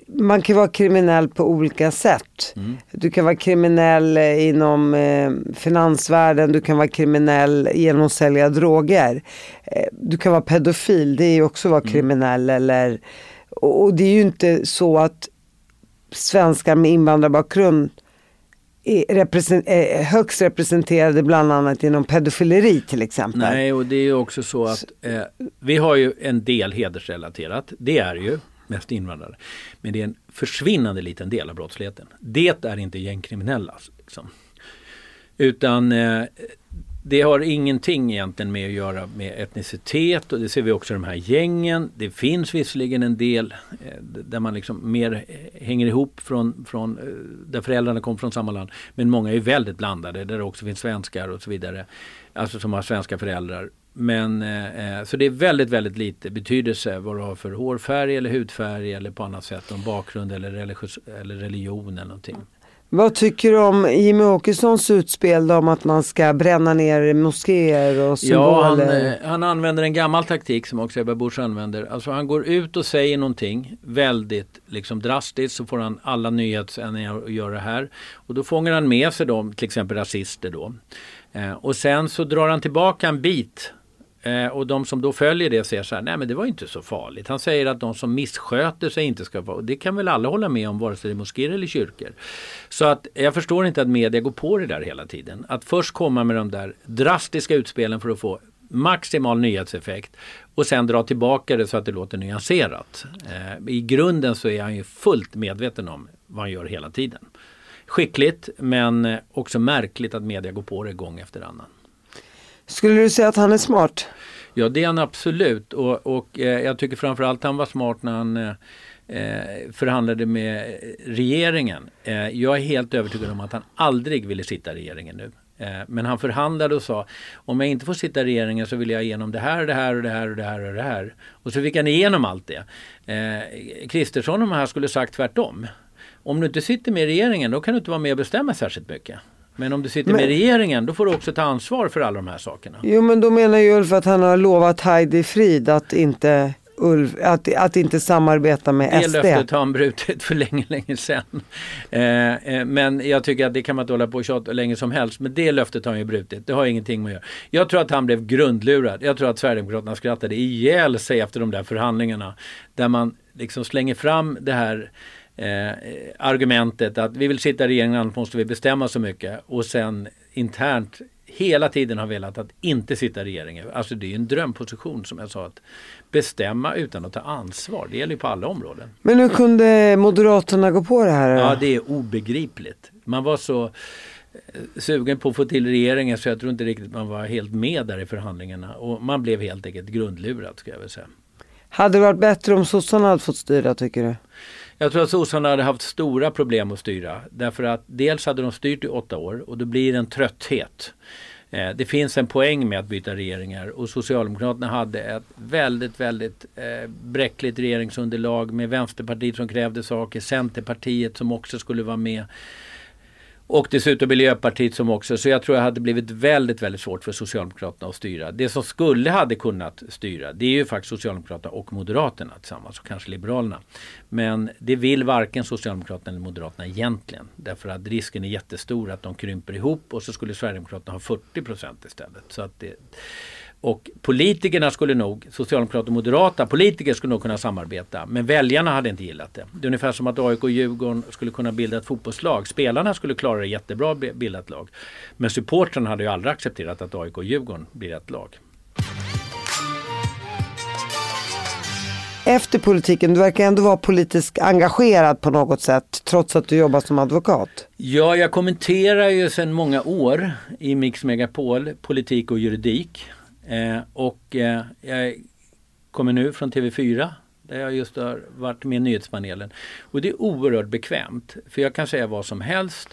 Man kan vara kriminell på olika sätt. Mm. Du kan vara kriminell eh, inom eh, finansvärlden, du kan vara kriminell genom att sälja droger. Eh, du kan vara pedofil, det är också att vara mm. kriminell. Eller, och, och det är ju inte så att svenskar med invandrarbakgrund är högst representerade bland annat inom pedofileri till exempel. Nej, och det är ju också så att eh, vi har ju en del hedersrelaterat. Det är ju mest invandrare. Men det är en försvinnande liten del av brottsligheten. Det är inte gängkriminella. Liksom. Utan eh, det har ingenting egentligen med att göra med etnicitet och det ser vi också i de här gängen. Det finns visserligen en del eh, där man liksom mer eh, hänger ihop från, från eh, där föräldrarna kommer från samma land. Men många är väldigt blandade där det också finns svenskar och så vidare. Alltså som har svenska föräldrar. Men eh, så det är väldigt, väldigt lite betydelse vad du har för hårfärg eller hudfärg eller på annat sätt om bakgrund eller, religiös, eller religion eller någonting. Vad tycker du om Jimmy Åkessons utspel om att man ska bränna ner moskéer och symboler? Ja, han, eh, han, använder en gammal taktik som också Ebba Busch använder. Alltså han går ut och säger någonting väldigt liksom drastiskt så får han alla nyhetssändningar att göra det här. Och då fångar han med sig dem, till exempel rasister då. Eh, och sen så drar han tillbaka en bit Eh, och de som då följer det säger så här, nej men det var inte så farligt. Han säger att de som missköter sig inte ska vara, och det kan väl alla hålla med om vare sig det är moskéer eller kyrkor. Så att jag förstår inte att media går på det där hela tiden. Att först komma med de där drastiska utspelen för att få maximal nyhetseffekt och sen dra tillbaka det så att det låter nyanserat. Eh, I grunden så är han ju fullt medveten om vad han gör hela tiden. Skickligt men eh, också märkligt att media går på det gång efter annan. Skulle du säga att han är smart? Ja det är han absolut och, och eh, jag tycker framförallt han var smart när han eh, eh förhandlade med regeringen. Eh, jag är helt övertygad om att han aldrig ville sitta i regeringen nu. Eh, men han förhandlade och sa om jag inte får sitta i regeringen så vill jag igenom det här, det här och det här och det här och det här. Och så fick han igenom allt det. Eh, Kristersson och de här skulle sagt tvärtom. Om du inte sitter med i regeringen då kan du inte vara med och bestämma särskilt mycket. Men om du sitter men, med regeringen då får du också ta ansvar för alla de här sakerna. Jo men då menar ju Ulf att han har lovat Heidi Frid att inte Ulf, att, att inte samarbeta med det SD. Det löftet har han brutit för länge, länge sedan. Eh, eh, men jag tycker att det kan man inte hålla på och tjata länge som helst. Men det löftet har han ju brutit. Det har ingenting med att göra. Jag tror att han blev grundlurad. Jag tror att Sverigedemokraterna skrattade ihjäl sig efter de där förhandlingarna. Där man liksom slänger fram det här eh, argumentet att vi vill sitta i regeringen annars måste vi bestämma så mycket och sen internt hela tiden har velat att inte sitta i regeringen. Alltså det är en drömposition som jag sa att bestämma utan att ta ansvar. Det gäller ju på alla områden. Men hur kunde Moderaterna gå på det här? Ja det är obegripligt. Man var så eh, sugen på att få till regeringen så jag tror inte riktigt man var helt med där i förhandlingarna. Och man blev helt enkelt grundlurad ska jag väl säga. Hade det varit bättre om sossarna hade fått styra tycker du? Jag tror att sossarna hade haft stora problem att styra. Därför att dels hade de styrt i åtta år och då blir det en trötthet. Eh, det finns en poäng med att byta regeringar och Socialdemokraterna hade ett väldigt, väldigt eh, bräckligt regeringsunderlag med Vänsterpartiet som krävde saker, Centerpartiet som också skulle vara med. Och dessutom Miljöpartiet som också, så jag tror det hade blivit väldigt, väldigt svårt för Socialdemokraterna att styra. Det som skulle hade kunnat styra, det är ju faktiskt Socialdemokraterna och Moderaterna tillsammans och kanske Liberalerna. Men det vill varken Socialdemokraterna eller Moderaterna egentligen. Därför att risken är jättestor att de krymper ihop och så skulle Sverigedemokraterna ha 40 procent istället. Så att det, och politikerna skulle nog, Socialdemokrater och moderata politiker skulle nog kunna samarbeta. Men väljarna hade inte gillat det. Det är ungefär som att AIK och Djurgården skulle kunna bilda ett fotbollslag. Spelarna skulle klara det jättebra bilda ett lag. Men supportrarna hade ju aldrig accepterat att AIK och Djurgården blir ett lag. Efter politiken, du verkar ändå vara politiskt engagerad på något sätt trots att du jobbar som advokat. Ja, jag kommenterar ju sedan många år i Mix Megapol politik och juridik. Eh, och eh, jag kommer nu från TV4 Där jag just har varit med i nyhetspanelen. Och det är oerhört bekvämt. För jag kan säga vad som helst.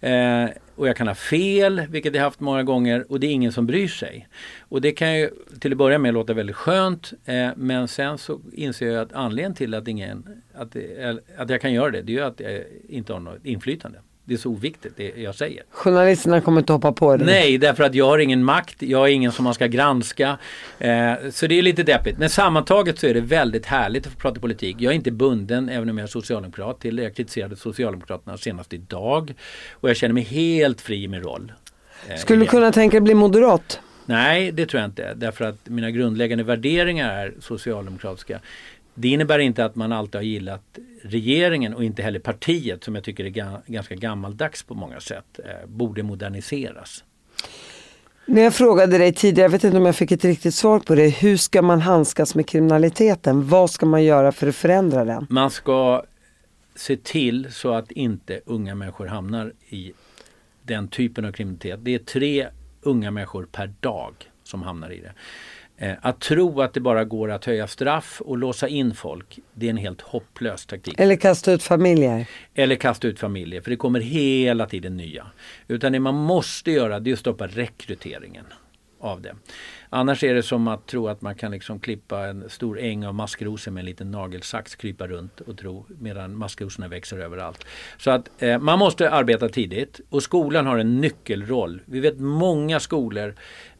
Eh, och jag kan ha fel, vilket jag haft många gånger. Och det är ingen som bryr sig. Och det kan ju till att börja med låta väldigt skönt. Eh, men sen så inser jag att anledningen till att, ingen, att, eh, att jag kan göra det, det är ju att jag inte har något inflytande. Det är så oviktigt det jag säger. Journalisterna kommer inte hoppa på det? Nej, därför att jag har ingen makt. Jag är ingen som man ska granska. Eh, så det är lite deppigt. Men sammantaget så är det väldigt härligt att få prata politik. Jag är inte bunden, även om jag är socialdemokrat, till det. Jag kritiserade Socialdemokraterna senast idag. Och jag känner mig helt fri i min roll. Eh, Skulle du kunna tänka dig bli moderat? Nej, det tror jag inte. Därför att mina grundläggande värderingar är socialdemokratiska. Det innebär inte att man alltid har gillat regeringen och inte heller partiet som jag tycker är ganska gammaldags på många sätt. Eh, borde moderniseras. När jag frågade dig tidigare, jag vet inte om jag fick ett riktigt svar på det. Hur ska man handskas med kriminaliteten? Vad ska man göra för att förändra den? Man ska se till så att inte unga människor hamnar i den typen av kriminalitet. Det är tre unga människor per dag som hamnar i det. Eh, att tro att det bara går att höja straff och låsa in folk, det är en helt hopplös taktik. Eller kasta ut familjer. Eller kasta ut familjer, för det kommer hela tiden nya. Utan det man måste göra det är att stoppa rekryteringen av det. Annars är det som att tro att man kan liksom klippa en stor äng av maskrosor med en liten nagelsax, krypa runt och tro medan maskrosorna växer överallt. Så att eh, man måste arbeta tidigt och skolan har en nyckelroll. Vi vet många skolor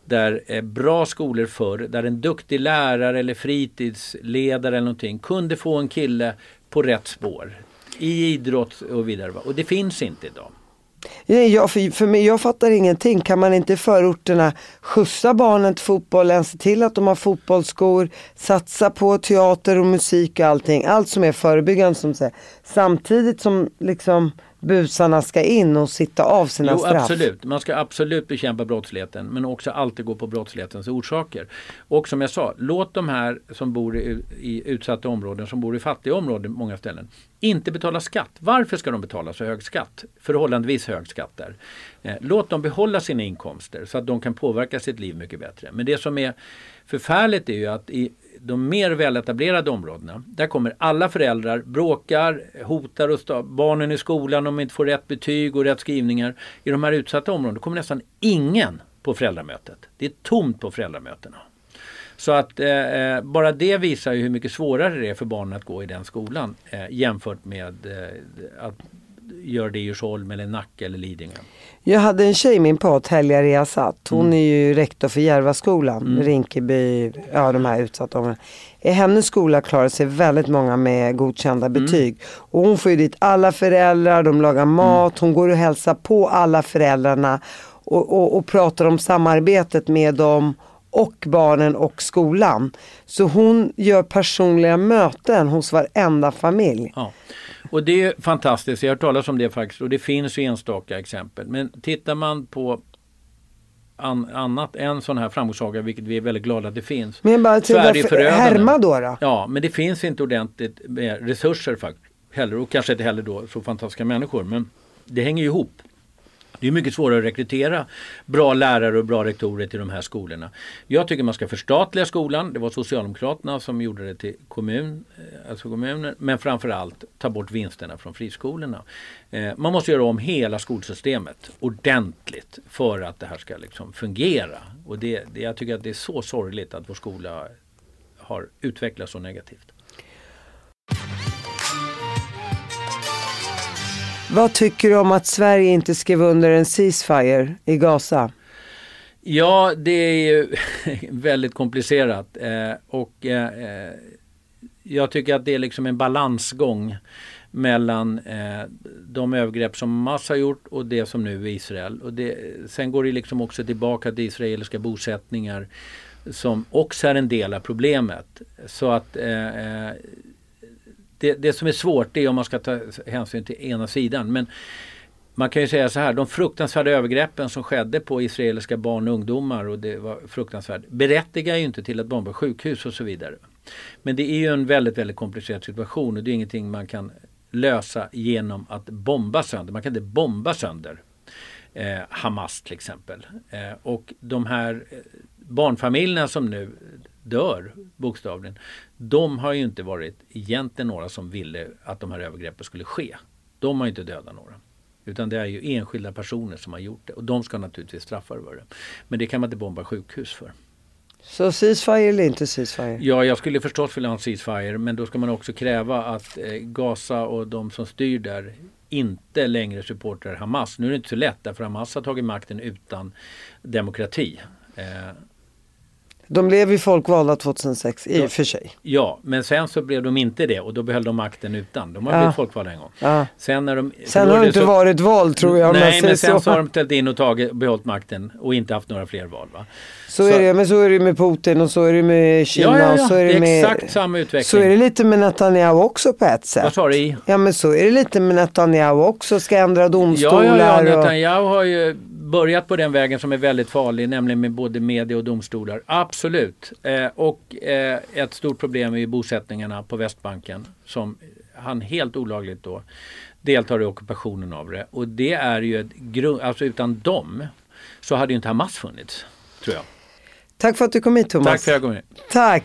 där eh, bra skolor förr, där en duktig lärare eller fritidsledare eller någonting kunde få en kille på rätt spår i idrott och vidare. Och det finns inte idag. Nej, jag, för, för mig, jag fattar ingenting. Kan man inte i förorterna skjutsa barnen till fotbollen, se till att de har fotbollsskor, satsa på teater och musik och allting. Allt som är förebyggande som säger. Samtidigt som liksom busarna ska in och sitta av sina jo, straff. Absolut, man ska absolut bekämpa brottsligheten men också alltid gå på brottslighetens orsaker. Och som jag sa, låt de här som bor i, i utsatta områden, som bor i fattiga områden många ställen, inte betala skatt. Varför ska de betala så hög skatt? Förhållandevis hög skatt där. Eh, låt dem behålla sina inkomster så att de kan påverka sitt liv mycket bättre. Men det som är förfärligt är ju att i de mer väletablerade områdena, där kommer alla föräldrar, bråkar, hotar och barnen i skolan om de inte får rätt betyg och rätt skrivningar. I de här utsatta områdena kommer nästan ingen på föräldramötet. Det är tomt på föräldramötena. Så att eh, eh bara det visar ju hur mycket svårare det är för barnen att gå i den skolan eh, jämfört med eh, att göra det i Djursholm eller Nacka eller Lidingö. Jag hade en tjej min på Telja Riazat. Hon mm. är ju rektor för Järvaskolan, mm. Rinkeby, ja de här utsatta områdena. I hennes skola klarar sig väldigt många med godkända mm. betyg. Och hon får ju dit alla föräldrar, de lagar mm. mat, hon går och hälsar på alla föräldrarna och, och, och pratar om samarbetet med dem och barnen och skolan. Så hon gör personliga möten hos varenda familj. Ja. Och det är fantastiskt, jag har hört talas om det faktiskt och det finns ju enstaka exempel. Men tittar man på an, annat än sån här framgångssaga, vilket vi är väldigt glada att det finns. Men bara till härma då, då? Ja, men det finns inte ordentligt med resurser faktiskt heller och kanske inte heller då så fantastiska människor. Men det hänger ju ihop. Det är mycket svårare att rekrytera bra lärare och bra rektorer till de här skolorna. Jag tycker man ska förstatliga skolan. Det var Socialdemokraterna som gjorde det till kommun, eh, alltså kommunen. Men framförallt ta bort vinsterna från friskolorna. Eh, man måste göra om hela skolsystemet ordentligt för att det här ska liksom fungera. Och det, det, jag tycker att det är så sorgligt att vår skola har utvecklats så negativt. Vad tycker du om att Sverige inte skrev under en ceasefire i Gaza? Ja, det är ju väldigt komplicerat eh, och eh, eh, jag tycker att det är liksom en balansgång mellan eh, de övergrepp som Hamas har gjort och det som nu är Israel. Och det, sen går det liksom också tillbaka till israeliska bosättningar som också är en del av problemet. Så att eh, eh det, det som är svårt det är om man ska ta hänsyn till ena sidan. Men man kan ju säga så här, de fruktansvärda övergreppen som skedde på israeliska barn och ungdomar och det var fruktansvärt berättigar ju inte till att bomba sjukhus och så vidare. Men det är ju en väldigt, väldigt komplicerad situation och det är ingenting man kan lösa genom att bomba sönder. Man kan inte bomba sönder eh, Hamas till exempel. Eh, och de här eh, barnfamiljerna som nu dör bokstavligen. De har ju inte varit egentligen några som ville att de här övergreppen skulle ske. De har inte dödat några. Utan det är ju enskilda personer som har gjort det och de ska naturligtvis straffa för det. Men det kan man inte bomba sjukhus för. Så ceasefire eller inte ceasefire? Ja, jag skulle förstås vilja ha en ceasefire men då ska man också kräva att eh, Gaza och de som styr där inte längre supportar Hamas. Nu är det inte så lätt därför Hamas har tagit makten utan demokrati. De blev ju folkvalda 2006 i och för sig. Ja, men sen så blev de inte det och då behöll de makten utan. De har ja. blivit folkvalda en gång. Ja. Sen, när de, sen har det inte så, varit val tror jag. Nej, men sen så. så har de ställt in och tagit, behållit makten och inte haft några fler val. Va? Så, så, är det, men så är det med Putin och så är det med Kina. Ja. Och så är det, det med, exakt samma utveckling. Så är det lite med Netanyahu också på ett sätt. Vad sa du? Ja men så är det lite med Netanyahu också. Ska ändra domstolar. Ja, ja, ja. Netanyahu har ju börjat på den vägen som är väldigt farlig, nämligen med både media och domstolar. Absolut. Eh, och eh, ett stort problem är ju bosättningarna på Västbanken som han helt olagligt då deltar i ockupationen av det. Och det är ju ett grund, alltså utan dem så hade ju inte Hamas funnits, tror jag. Tack för att du kom hit Thomas. Tack för att jag kom hit. Tack.